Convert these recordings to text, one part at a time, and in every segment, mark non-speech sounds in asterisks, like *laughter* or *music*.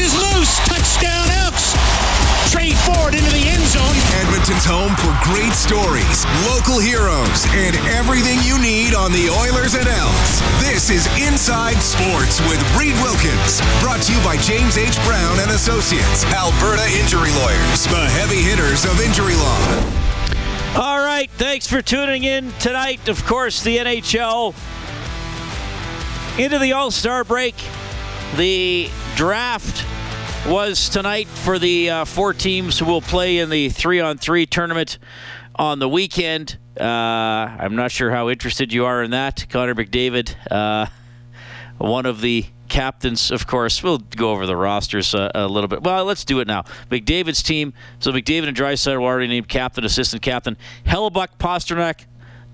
is loose. Touchdown Elks. Trade forward into the end zone. Edmonton's home for great stories, local heroes, and everything you need on the Oilers and Elks. This is Inside Sports with Reed Wilkins, brought to you by James H. Brown and Associates, Alberta Injury Lawyers, the heavy hitters of injury law. All right, thanks for tuning in tonight. Of course, the NHL into the All Star break. The draft was tonight for the uh, four teams who will play in the three on three tournament on the weekend. Uh, I'm not sure how interested you are in that. Connor McDavid, uh, one of the captains, of course. We'll go over the rosters a, a, little bit. Well, let's do it now. McDavid's team. So McDavid and Draisaitl were already named captain, assistant captain. Hellebuyck, Pastrnak,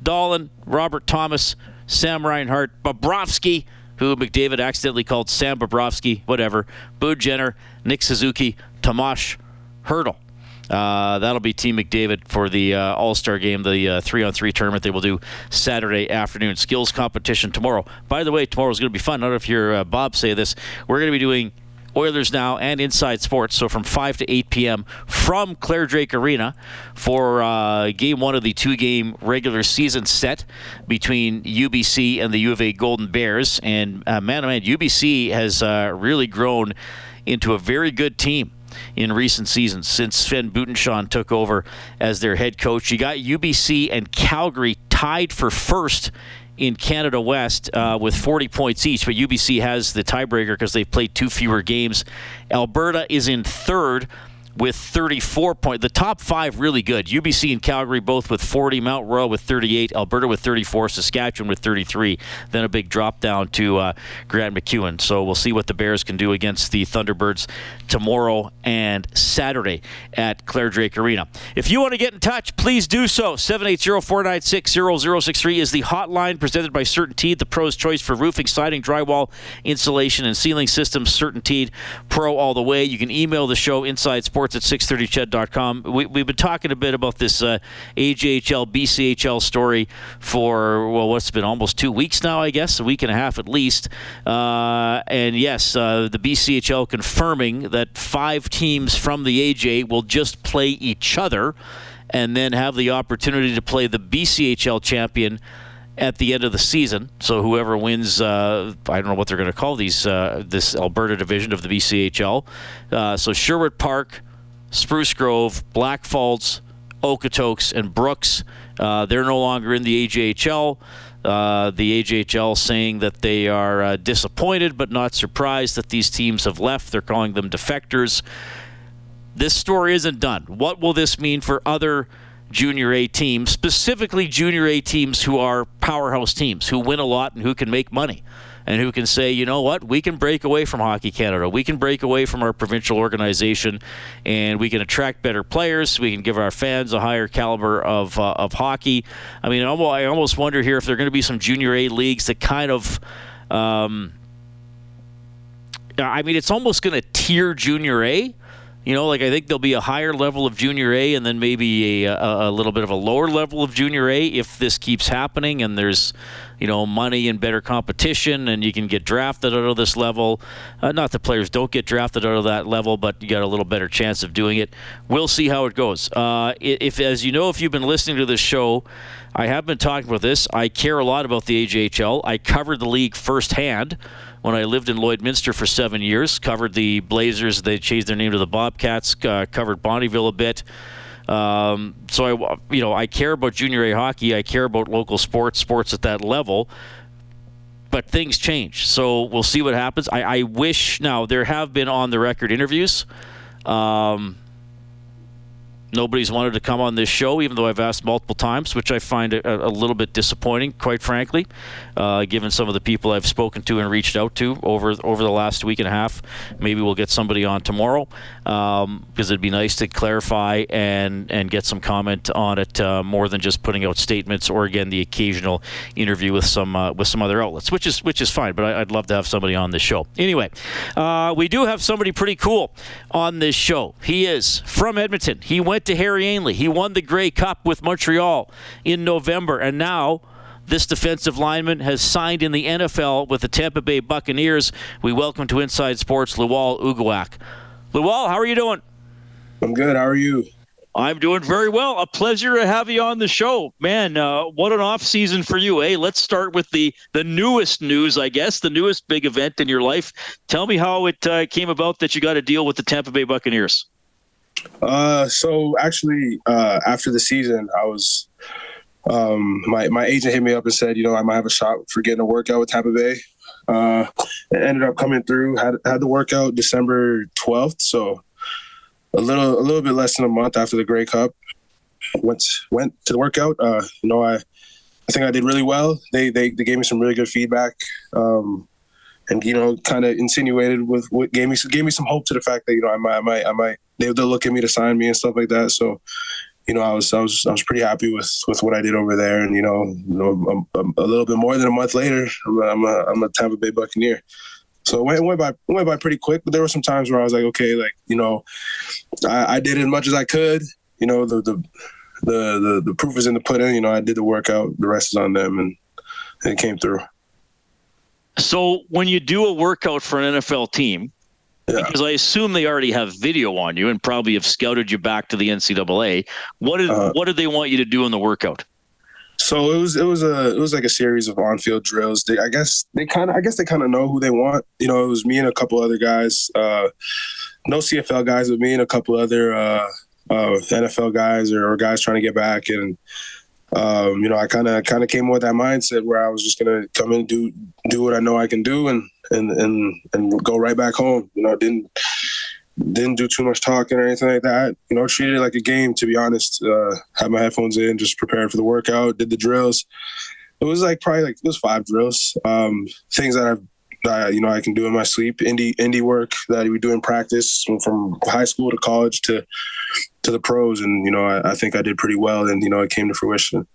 Dahlin, Robert Thomas, Sam Reinhart, Bobrovsky, who McDavid accidentally called Sam Bobrovsky, whatever, Boone Jenner, Nick Suzuki, Tomas Hertl. Uh, that'll be Team McDavid for the uh, All Star game, the three on three tournament they will do Saturday afternoon. Skills competition tomorrow. By the way, tomorrow is going to be fun. I don't know if you're uh, Bob say this. We're going to be doing Oilers Now and Inside Sports. So from 5 to 8 p.m. from Clare Drake Arena for uh, game one of the two game regular season set between UBC and the U of A Golden Bears. And uh, man, oh man, UBC has uh, really grown into a very good team in recent seasons since Sven Butenschoen took over as their head coach. You got UBC and Calgary tied for first in Canada West uh, with 40 points each, but UBC has the tiebreaker because they've played two fewer games. Alberta is in third with 34 points. The top five really good. UBC and Calgary both with 40, Mount Royal with 38, Alberta with 34, Saskatchewan with 33. Then a big drop down to uh, Grant MacEwan. So we'll see what the Bears can do against the Thunderbirds tomorrow and Saturday at Clare Drake Arena. If you want to get in touch, please do so. 780-496-0063 is the hotline presented by CertainTeed, the pro's choice for roofing, siding, drywall, insulation, and ceiling systems. CertainTeed, pro all the way. You can email the show inside sports at 630ched.com. We, we've been talking a bit about this uh, AJHL, BCHL story for, well, what's been almost two weeks now, I guess, a week and a half at least. Uh, and yes, uh, the BCHL confirming that five teams from the AJ will just play each other and then have the opportunity to play the BCHL champion at the end of the season. So whoever wins, uh, I don't know what they're going to call these uh, this Alberta division of the BCHL. Uh, so Sherwood Park, Spruce Grove, Blackfalds, Okotoks, and Brooks. Uh, they're no longer in the AJHL. Uh, the AJHL saying that they are uh, disappointed but not surprised that these teams have left. They're calling them defectors. This story isn't done. What will this mean for other junior A teams, specifically junior A teams who are powerhouse teams, who win a lot and who can make money? and who can say, you know what, we can break away from Hockey Canada. We can break away from our provincial organization, and we can attract better players. We can give our fans a higher caliber of uh, of hockey. I mean, I almost wonder here if there are going to be some junior A leagues that kind of. Um, I mean, it's almost going to tier junior A you know, like I think there'll be a higher level of junior A and then maybe a, a, a, little bit of a lower level of junior A if this keeps happening and there's, you know, money and better competition and you can get drafted out of this level. Uh, not that players don't get drafted out of that level, but you got a little better chance of doing it. We'll see how it goes. Uh, if, as you know, if you've been listening to this show, I have been talking about this. I care a lot about the AJHL. I covered the league firsthand when I lived in Lloydminster for seven years. Covered the Blazers. They changed their name to the Bobcats. Uh, covered Bonnyville a bit. Um, so I, you know, I care about junior A hockey. I care about local sports, sports at that level. But things change, so we'll see what happens. I, I wish now there have been on the record interviews. Um, nobody's wanted to come on this show, even though I've asked multiple times, which I find a, a little bit disappointing, quite frankly, uh, given some of the people I've spoken to and reached out to over over the last week and a half. Maybe we'll get somebody on tomorrow because um, it'd be nice to clarify and and get some comment on it uh, more than just putting out statements or again the occasional interview with some uh, with some other outlets, which is which is fine. But I, would love to have somebody on this show. Anyway, uh, we do have somebody pretty cool on this show. He is from Edmonton. He went to Harry Ainlay. He won the Grey Cup with Montreal in November, and now This defensive lineman has signed in the NFL with the Tampa Bay Buccaneers. We welcome to Inside Sports Lwal Uguak. Lwal, how are you doing? I'm good. How are you? I'm doing very well. A pleasure to have you on the show, man. Uh, what an off season for you, eh? Let's start with the the newest news, I guess, the newest big event in your life. Tell me how it uh, came about that you got to deal with the Tampa Bay Buccaneers. Uh, so actually, uh, after the season, I was um, my my agent hit me up and said, you know, I might have a shot for getting a workout with Tampa Bay. Uh, it ended up coming through. had had the workout December 12th, so a little a little bit less than a month after the Grey Cup. Went went to the workout. Uh, you know, I I think I did really well. They they, they gave me some really good feedback. Um, and you know, kind of insinuated with what gave me gave me some hope to the fact that you know I might I might I might they, they'll look at me to sign me and stuff like that. So, you know, I was I was I was pretty happy with with what I did over there. And you know, you know, a, a little bit more than a month later, I'm a, I'm a, I'm Tampa Bay Buccaneer. So it went, went by went by pretty quick, but there were some times where I was like, okay, like you know, I, I did as much as I could. You know, the, the the the the proof is in the pudding. You know, I did the workout. The rest is on them, and, and it came through. So when you do a workout for an NFL team, yeah. because I assume they already have video on you and probably have scouted you back to the NCAA, what did uh, what did they want you to do in the workout? So it was it was a it was like a series of on field drills. They, I guess they kind of I guess they kind of know who they want. You know, it was me and a couple other guys, uh, no CFL guys, but me and a couple other uh, uh, NFL guys or, or, guys trying to get back. And um, you know, I kind of kind of came with that mindset where I was just gonna come in do do what I know I can do and and and and go right back home. You know, didn't didn't do too much talking or anything like that. You know, treated it like a game. To be honest, uh, had my headphones in, just prepared for the workout, did the drills. It was like probably like it was five drills, um, things that I've that you know I can do in my sleep. Indie indie work that we do in practice from high school to college to to the pros, and you know I, I think I did pretty well, and you know it came to fruition.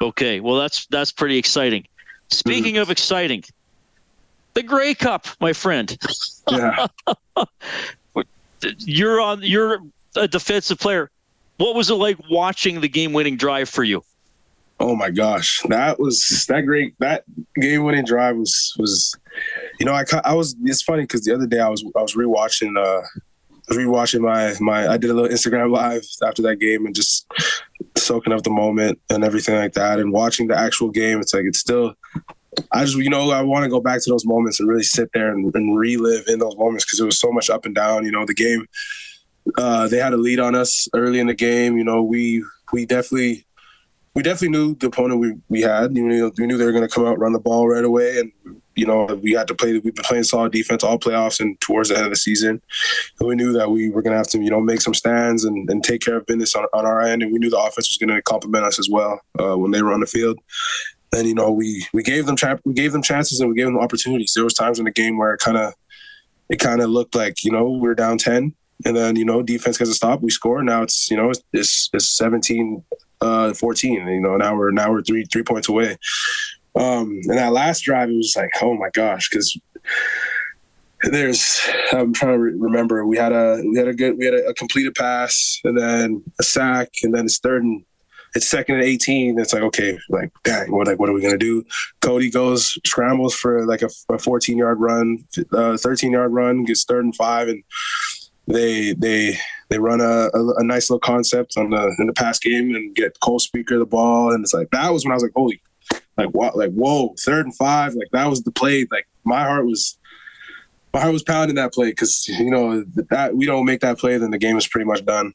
Okay, well that's that's pretty exciting. Speaking mm-hmm. of exciting, the Grey Cup, my friend. Yeah. *laughs* you're on. You're a defensive player. What was it like watching the game-winning drive for you? Oh my gosh, that was that great. That game-winning drive was was, you know, I I was. It's funny because the other day I was I was rewatching. Uh, was rewatching my my. I did a little Instagram live after that game and just soaking up the moment and everything like that, and watching the actual game. It's like it's still I just, you know, I want to go back to those moments and really sit there and, and relive in those moments because it was so much up and down. You know, the game, uh, they had a lead on us early in the game. You know, we we definitely we definitely knew the opponent we, we had. You we knew they were going to come out run the ball right away, and you know we had to play. We've been playing solid defense all playoffs and towards the end of the season. And we knew that we were going to have to you know make some stands and, and take care of business on, on our end, and we knew the offense was going to complement us as well uh, when they were on the field and you know we we gave them we gave them chances and we gave them opportunities. There was times in the game where it kind of it kind of looked like you know we are down ten, and then you know defense gets a stop, we score. Now it's you know it's it's, it's 17, uh, 14. You know now we're now we're three three points away. Um, and that last drive, it was like oh my gosh, because there's I'm trying to re- remember we had a we had a good we had a, a completed pass and then a sack and then it's third and it's second and 18. It's like, okay, like, dang, what, like, what are we to do? Cody goes, scrambles for like a, a 14 yard run, uh, 13 yard run, gets third and five. And they, they, they run a, a, a, nice little concept on the, in the pass game and get Cole Spieker the ball. And it's like, that was when I was like, holy, like, what, like, whoa, third and five. Like, that was the play. Like, my heart was, my heart was pounding that play because, you know, that we don't make that play, then the game is pretty much done.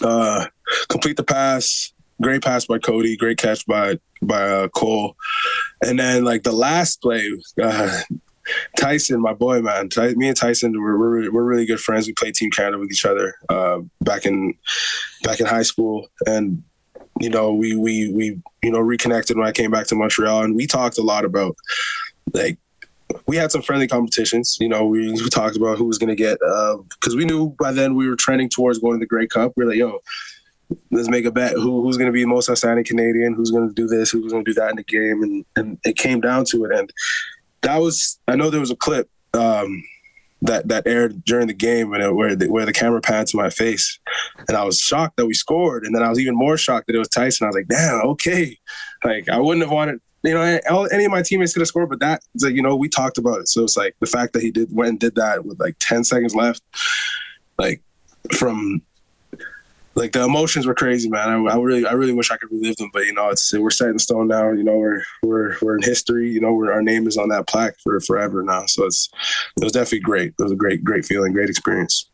Uh, complete the pass. Great pass by Cody. Great catch by by uh, Cole. And then like the last play, uh, Tyson, my boy, man. Me and Tyson, we're, we're, we're really good friends. We played Team Canada with each other uh, back in back in high school, and you know we we we you know reconnected when I came back to Montreal, and we talked a lot about like we had some friendly competitions. You know, we, we talked about who was going to get because uh, we knew by then we were trending towards going to the Grey Cup. We are like, yo, let's make a bet. Who, who's going to be the most outstanding Canadian? Who's going to do this? Who's going to do that in the game? And and it came down to it. And that was I know there was a clip um, that that aired during the game where the, where the camera panned to my face, and I was shocked that we scored, and then I was even more shocked that it was Tyson. I was like, damn, okay, like I wouldn't have wanted. You know, any of my teammates could have scored, but that, like, you know, we talked about it. So it's like the fact that he did went and did that with like 10 seconds left, like from like the emotions were crazy, man. I, I, really, I really wish I could relive them, but you know, it's we're set in stone now. You know, we're we're we're in history. You know, our name is on that plaque for forever now. So it's it was definitely great. It was a great, great feeling, great experience.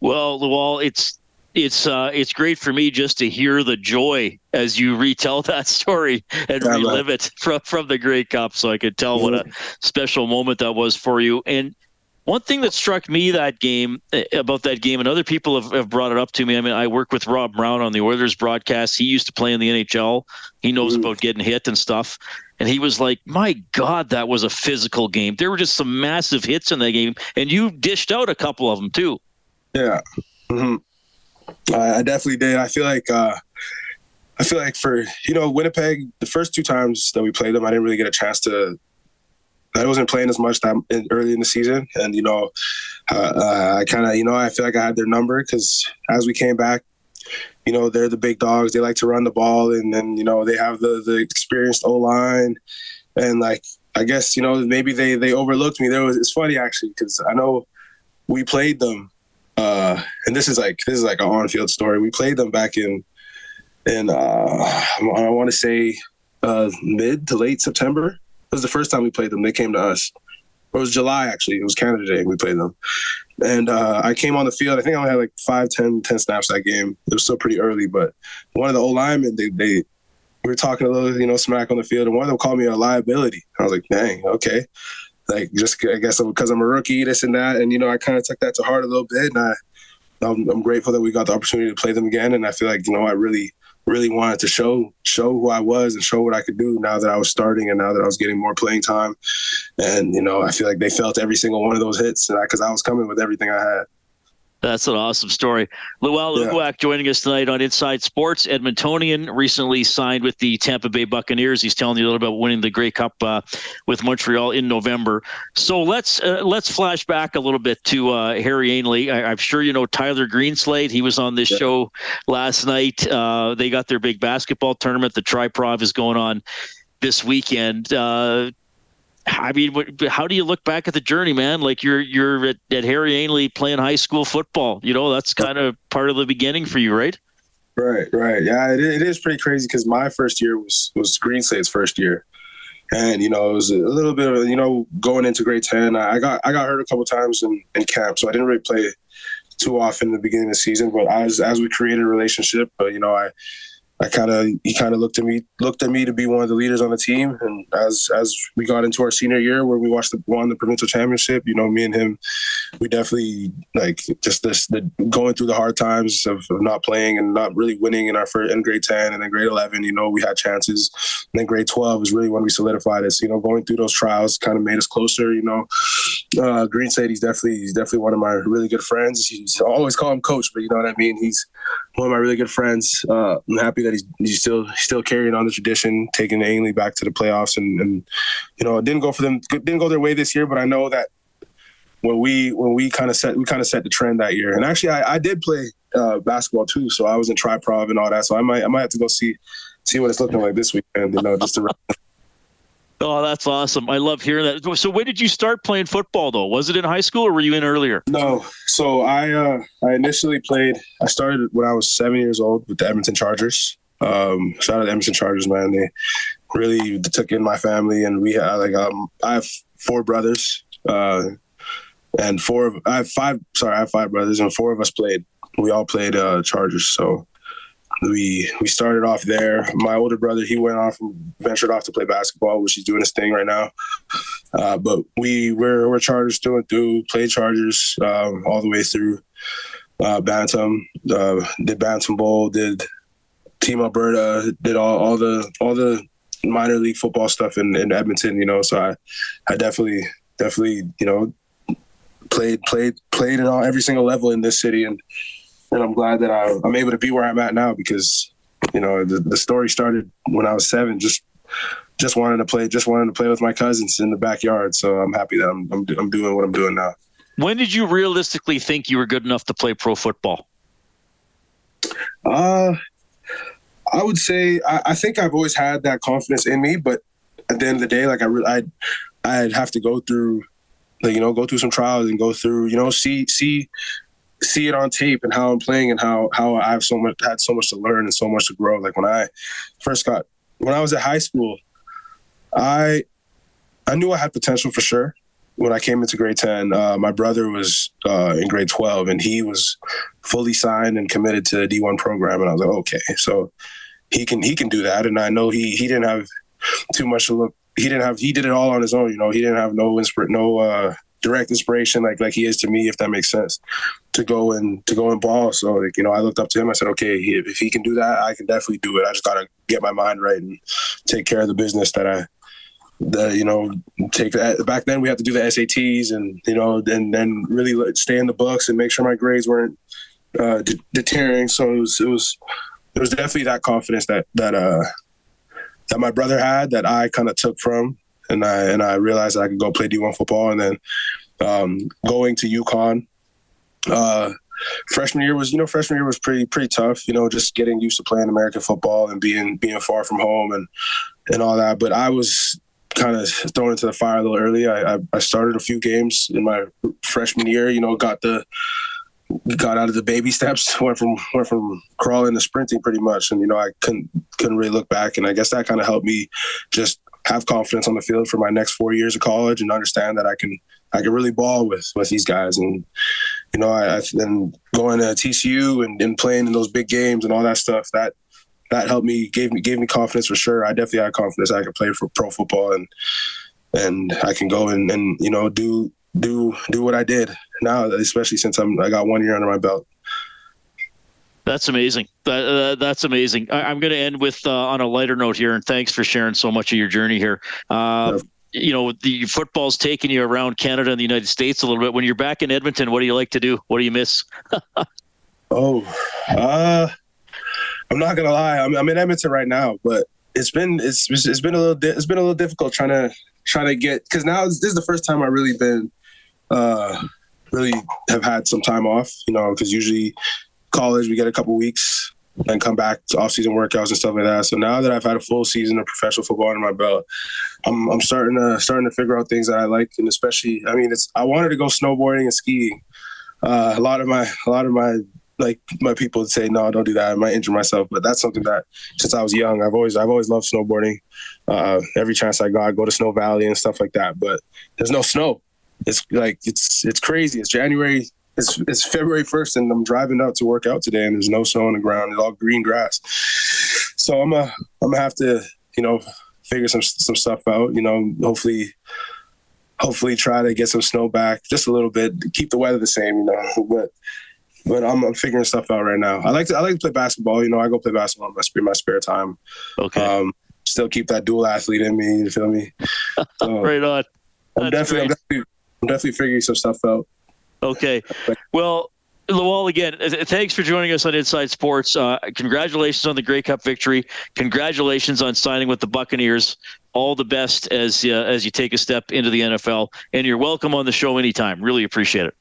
Well, well, it's it's uh, it's great for me just to hear the joy as you retell *laughs* that story and yeah, relive man. it *laughs* from from the Grey Cup, so I could tell what a special moment that was for you. And one thing that struck me that game eh, about that game, and other people have, have brought it up to me. I mean, I work with Rob Brown on the Oilers broadcast. He used to play in the NHL. He knows mm. about getting hit and stuff. And he was like, "My God, that was a physical game. There were just some massive hits in that game, and you dished out a couple of them too." Yeah, mm-hmm. I, I definitely did. I feel like uh, I feel like for you know Winnipeg, the first two times that we played them, I didn't really get a chance to I wasn't playing as much that in, early in the season, and you know, uh, uh I kind of you know I feel like I had their number because as we came back, you know they're the big dogs. They like to run the ball, and then you know they have the the experienced O line, and like I guess you know maybe they they overlooked me. There was it's funny actually because I know we played them, uh, and this is like this is like an on field story. We played them back in in uh, I want to say uh, mid to late September was the first time we played them. They came to us. It was July actually. It was Canada Day. We played them, and uh, I came on the field. I think I only had like five, 10, 10 snaps that game. It was still pretty early, but one of the old linemen, they, they we were talking a little, you know, smack on the field, and one of them called me a liability. I was like, dang, okay. Like just I guess because I'm a rookie, this and that, and you know, I kind of took that to heart a little bit, and I I'm, I'm, grateful that we got the opportunity to play them again, and I feel like you know I really really wanted to show show who I was and show what I could do now that I was starting and now that I was getting more playing time. And you know, I feel like they felt every single one of those hits because I, I was coming with everything I had. That's an awesome story. Lwal yeah. Joining us tonight on Inside Sports. Edmontonian recently signed with the Tampa Bay Buccaneers. He's telling you a little about winning the Grey Cup uh, with Montreal in November. So let's uh, let's flash back a little bit to uh, Harry Ainlay. I, am sure you know Tyler Greenslade. He was on this yeah. show last night. Uh, they got their big basketball tournament. The Tri-Prov is going on this weekend. I mean, how do you look back at the journey, man? Like you're you're at, at Harry Ainlay playing high school football. You know, that's kind of part of the beginning for you, right? Right, right. Yeah, it, it is pretty crazy because my first year was was Greenslade's first year, and you know it was a little bit of you know going into grade ten. I got I got hurt a couple times in, in camp, so I didn't really play too often in the beginning of the season. But as as we created a relationship, uh, you know I I kind of he kind of looked at me looked at me to be one of the leaders on the team, and as as we got into our senior year where we watched the won the provincial championship, you know, me and him, we definitely like just this the going through the hard times of, of not playing and not really winning in our first in grade ten and then grade eleven. You know, we had chances, and then grade twelve was really when we solidified us. You know, going through those trials kind of made us closer. You know, uh, Greenslade he's definitely he's definitely one of my really good friends. He's I always call him coach, but you know what I mean. He's one of my really good friends. Uh, I'm happy that he's, he's still still carrying on the tradition, taking Ainlay back to the playoffs, and, and you know, it didn't go for them, didn't go their way this year, but I know that when we when we kind of set we kind of set the trend that year. And actually, I, I did play uh, basketball too, so I was in tri prov and all that. So I might I might have to go see see what it's looking like this weekend, you know, just to. *laughs* Oh, that's awesome! I love hearing that. So, when did you start playing football, though? Was it in high school, or were you in earlier? No. So I uh, I initially played. I started when I was seven years old with the Edmonton Chargers. Um, shout out to Edmonton Chargers, man. They really took in my family, and we had like um, I have four brothers, uh, and four of I have five. Sorry, I have five brothers, and four of us played. We all played uh, Chargers, so we we started off there. My older brother, he went off and ventured off to play basketball, which he's doing his thing right now. Uh, but we we're, we're Chargers through and through, played Chargers um, all the way through uh, Bantam, uh, did Bantam Bowl, did Team Alberta, did all, all the all the minor league football stuff in, in Edmonton. You know, so I I definitely definitely you know played played played at all every single level in this city and and I'm glad that I, am able to be where I'm at now because you know the, the story started when I was seven. Just just wanted to play, just wanted to play with my cousins in the backyard. So I'm happy that I'm I'm, I'm doing what I'm doing now. When did you realistically think you were good enough to play pro football? Uh, I would say I, I, think I've always had that confidence in me, but at the end of the day, like I, I'd, I'd have to go through, like, you know, go through some trials and go through, you know, see, see, see it on tape and how I'm playing and how how I've so much had so much to learn and so much to grow. Like when I first got when I was at high school, I I knew I had potential for sure. When I came into grade ten, uh, my brother was uh, in grade twelve, and he was fully signed and committed to the D one program. And I was like, okay, so he can he can do that. And I know he he didn't have too much to look. He didn't have he did it all on his own. You know, he didn't have no inspir no uh, direct inspiration like like he is to me, if that makes sense, to go and to go and ball. So like you know, I looked up to him. I said, okay, if he can do that, I can definitely do it. I just gotta get my mind right and take care of the business that I the you know take that back then we had to do the SATs and you know and then really stay in the books and make sure my grades weren't uh, de- deterring. So it was, it was it was definitely that confidence that that uh that my brother had that I kind of took from and I and I realized I could go play D1 football and then um, going to UConn. Uh, freshman year was you know freshman year was pretty pretty tough you know just getting used to playing American football and being being far from home and and all that but I was kind of thrown into the fire a little early. I, I, I started a few games in my freshman year. You know, got the got out of the baby steps, *laughs* went from went from crawling to sprinting pretty much, and you know I couldn't couldn't really look back. And I guess that kind of helped me just have confidence on the field for my next four years of college and understand that I can I can really ball with with these guys. And you know, I, then going to TCU and, and playing in those big games and all that stuff that that helped me gave me gave me confidence for sure. I definitely had confidence I could play for pro football and and I can go and, and you know do do do what I did now, especially since I'm I got one year under my belt. That's amazing. That, uh, that's amazing. I, am going to end with uh, on a lighter note here, and thanks for sharing so much of your journey here. Uh, you know, the football's taking you around Canada and the United States a little bit. When you're back in Edmonton, what do you like to do? What do you miss? *laughs* oh, uh, I'm not gonna lie. I'm, I'm in Edmonton right now, but it's been it's it's been a little di- it's been a little difficult trying to trying to get because now this is the first time I've really been uh really have had some time off. You know, because usually college we get a couple weeks and come back to off-season workouts and stuff like that. So now that I've had a full season of professional football under my belt, I'm I'm starting to starting to figure out things that I like, and especially I mean, it's I wanted to go snowboarding and skiing. Uh, a lot of my a lot of my like my people would say, no, don't do that. I might injure myself. But that's something that since I was young, I've always I've always loved snowboarding. Uh, every chance I got, I go to Snow Valley and stuff like that. But there's no snow. It's like it's it's crazy. It's January. It's it's February first, and I'm driving out to work out today, and there's no snow on the ground. It's all green grass. So I'm a I'm gonna have to you know figure some some stuff out. You know, hopefully hopefully try to get some snow back just a little bit, keep the weather the same. You know, but but I'm, I'm figuring stuff out right now. I like to I like to play basketball. You know, I go play basketball in my spare my spare time. Okay. Um, still keep that dual athlete in me. You feel me? *laughs* So right on. I'm definitely, I'm definitely I'm definitely figuring some stuff out. Okay. Well, Lwal, again, thanks for joining us on Inside Sports. Uh, congratulations on the Grey Cup victory. Congratulations on signing with the Buccaneers. All the best as uh, as you take a step into the NFL. And you're welcome on the show anytime. Really appreciate it.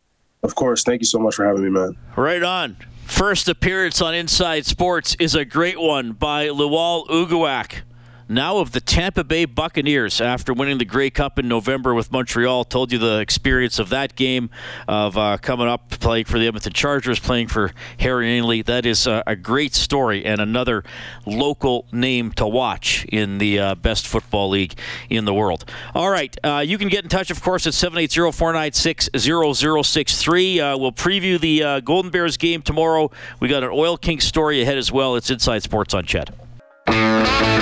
Of course. Thank you so much for having me, man. Right on. First appearance on Inside Sports is a great one by Lwal Uguak now of the Tampa Bay Buccaneers after winning the Grey Cup in November with Montreal. Told you the experience of that game, of uh, coming up, playing for the Edmonton Chargers, playing for Harry Ainlay. That is a, a great story and another local name to watch in the uh, best football league in the world. All right, uh, you can get in touch, of course, at 780 496 0063. Uh, we'll preview the uh, Golden Bears game tomorrow. We got an Oil King story ahead as well. It's Inside Sports on CHED.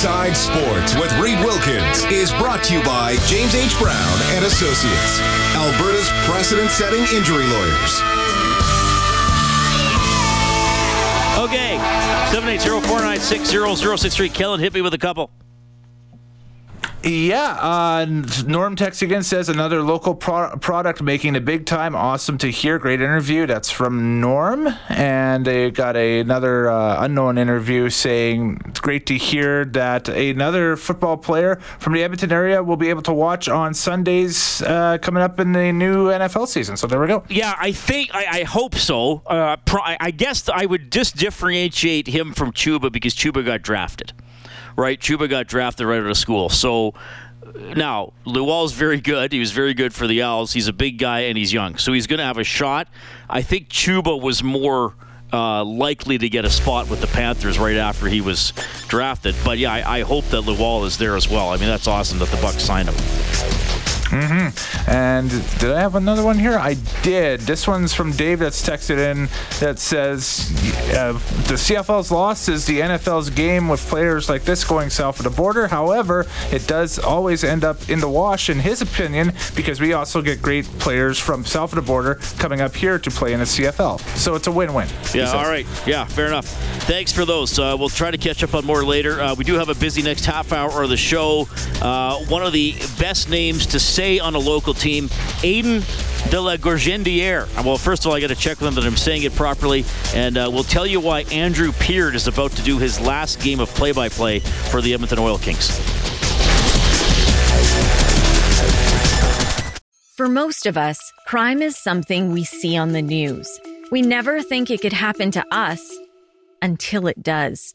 Inside Sports with Reed Wilkins is brought to you by James H. Brown and Associates, Alberta's precedent-setting injury lawyers. Okay, 780-496-0063. Kellen, hit me with a couple. Yeah, uh, Norm text again says another local pro- product making a big time. Awesome to hear. Great interview. That's from Norm, and they got a, another uh, unknown interview saying it's great to hear that another football player from the Edmonton area will be able to watch on Sundays uh, coming up in the new NFL season. So there we go. Yeah, I think I, I hope so. Uh, pro- I guess I would just differentiate him from Chuba because Chuba got drafted right? Chuba got drafted right out of school. So now Lwal's very good. He was very good for the Owls. He's a big guy and he's young, so he's going to have a shot. I think Chuba was more. Uh, likely to get a spot with the Panthers right after he was drafted, but yeah, I, I hope that Lwal is there as well. I mean, that's awesome that the Bucs signed him. Mm-hmm. And did I have another one here? I did. This one's from Dave that's texted in that says uh, the CFL's loss is the NFL's game with players like this going south of the border. However, it does always end up in the wash, in his opinion, because we also get great players from south of the border coming up here to play in the CFL. So it's a win-win. Yeah. All right. Yeah. Fair enough. Thanks for those. Uh, we'll try to catch up on more later. Uh, we do have a busy next half hour of the show. Uh, one of the best names to say on a local team, Aiden de la Gorgendiere. Well, first of all, I got to check with him that I'm saying it properly, and uh, we'll tell you why Andrew Peard is about to do his last game of play-by-play for the Edmonton Oil Kings. For most of us, crime is something we see on the news. We never think it could happen to us until it does.